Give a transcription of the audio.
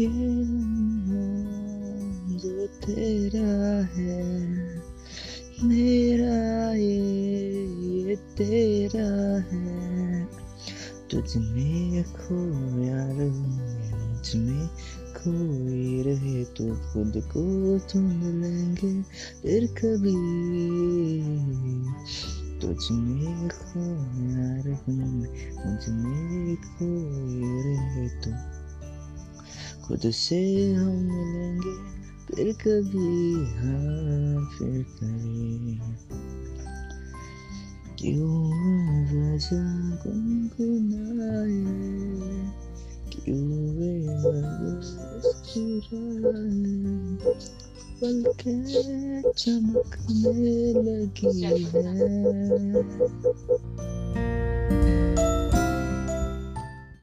ये जो तेरा है। मेरा ये ये तेरा है। तुझ में खो यार मुझमें खोई रहे तो खुद को ढूंढ लेंगे फिर कभी। तुझ में खो यार मुझमें खोई रहे तो खुद से हम मिलेंगे, फिर कभी हाँ फिर कभी क्यों वजह गुनगुनाए? क्यों वे पलकें चमकने लगी है।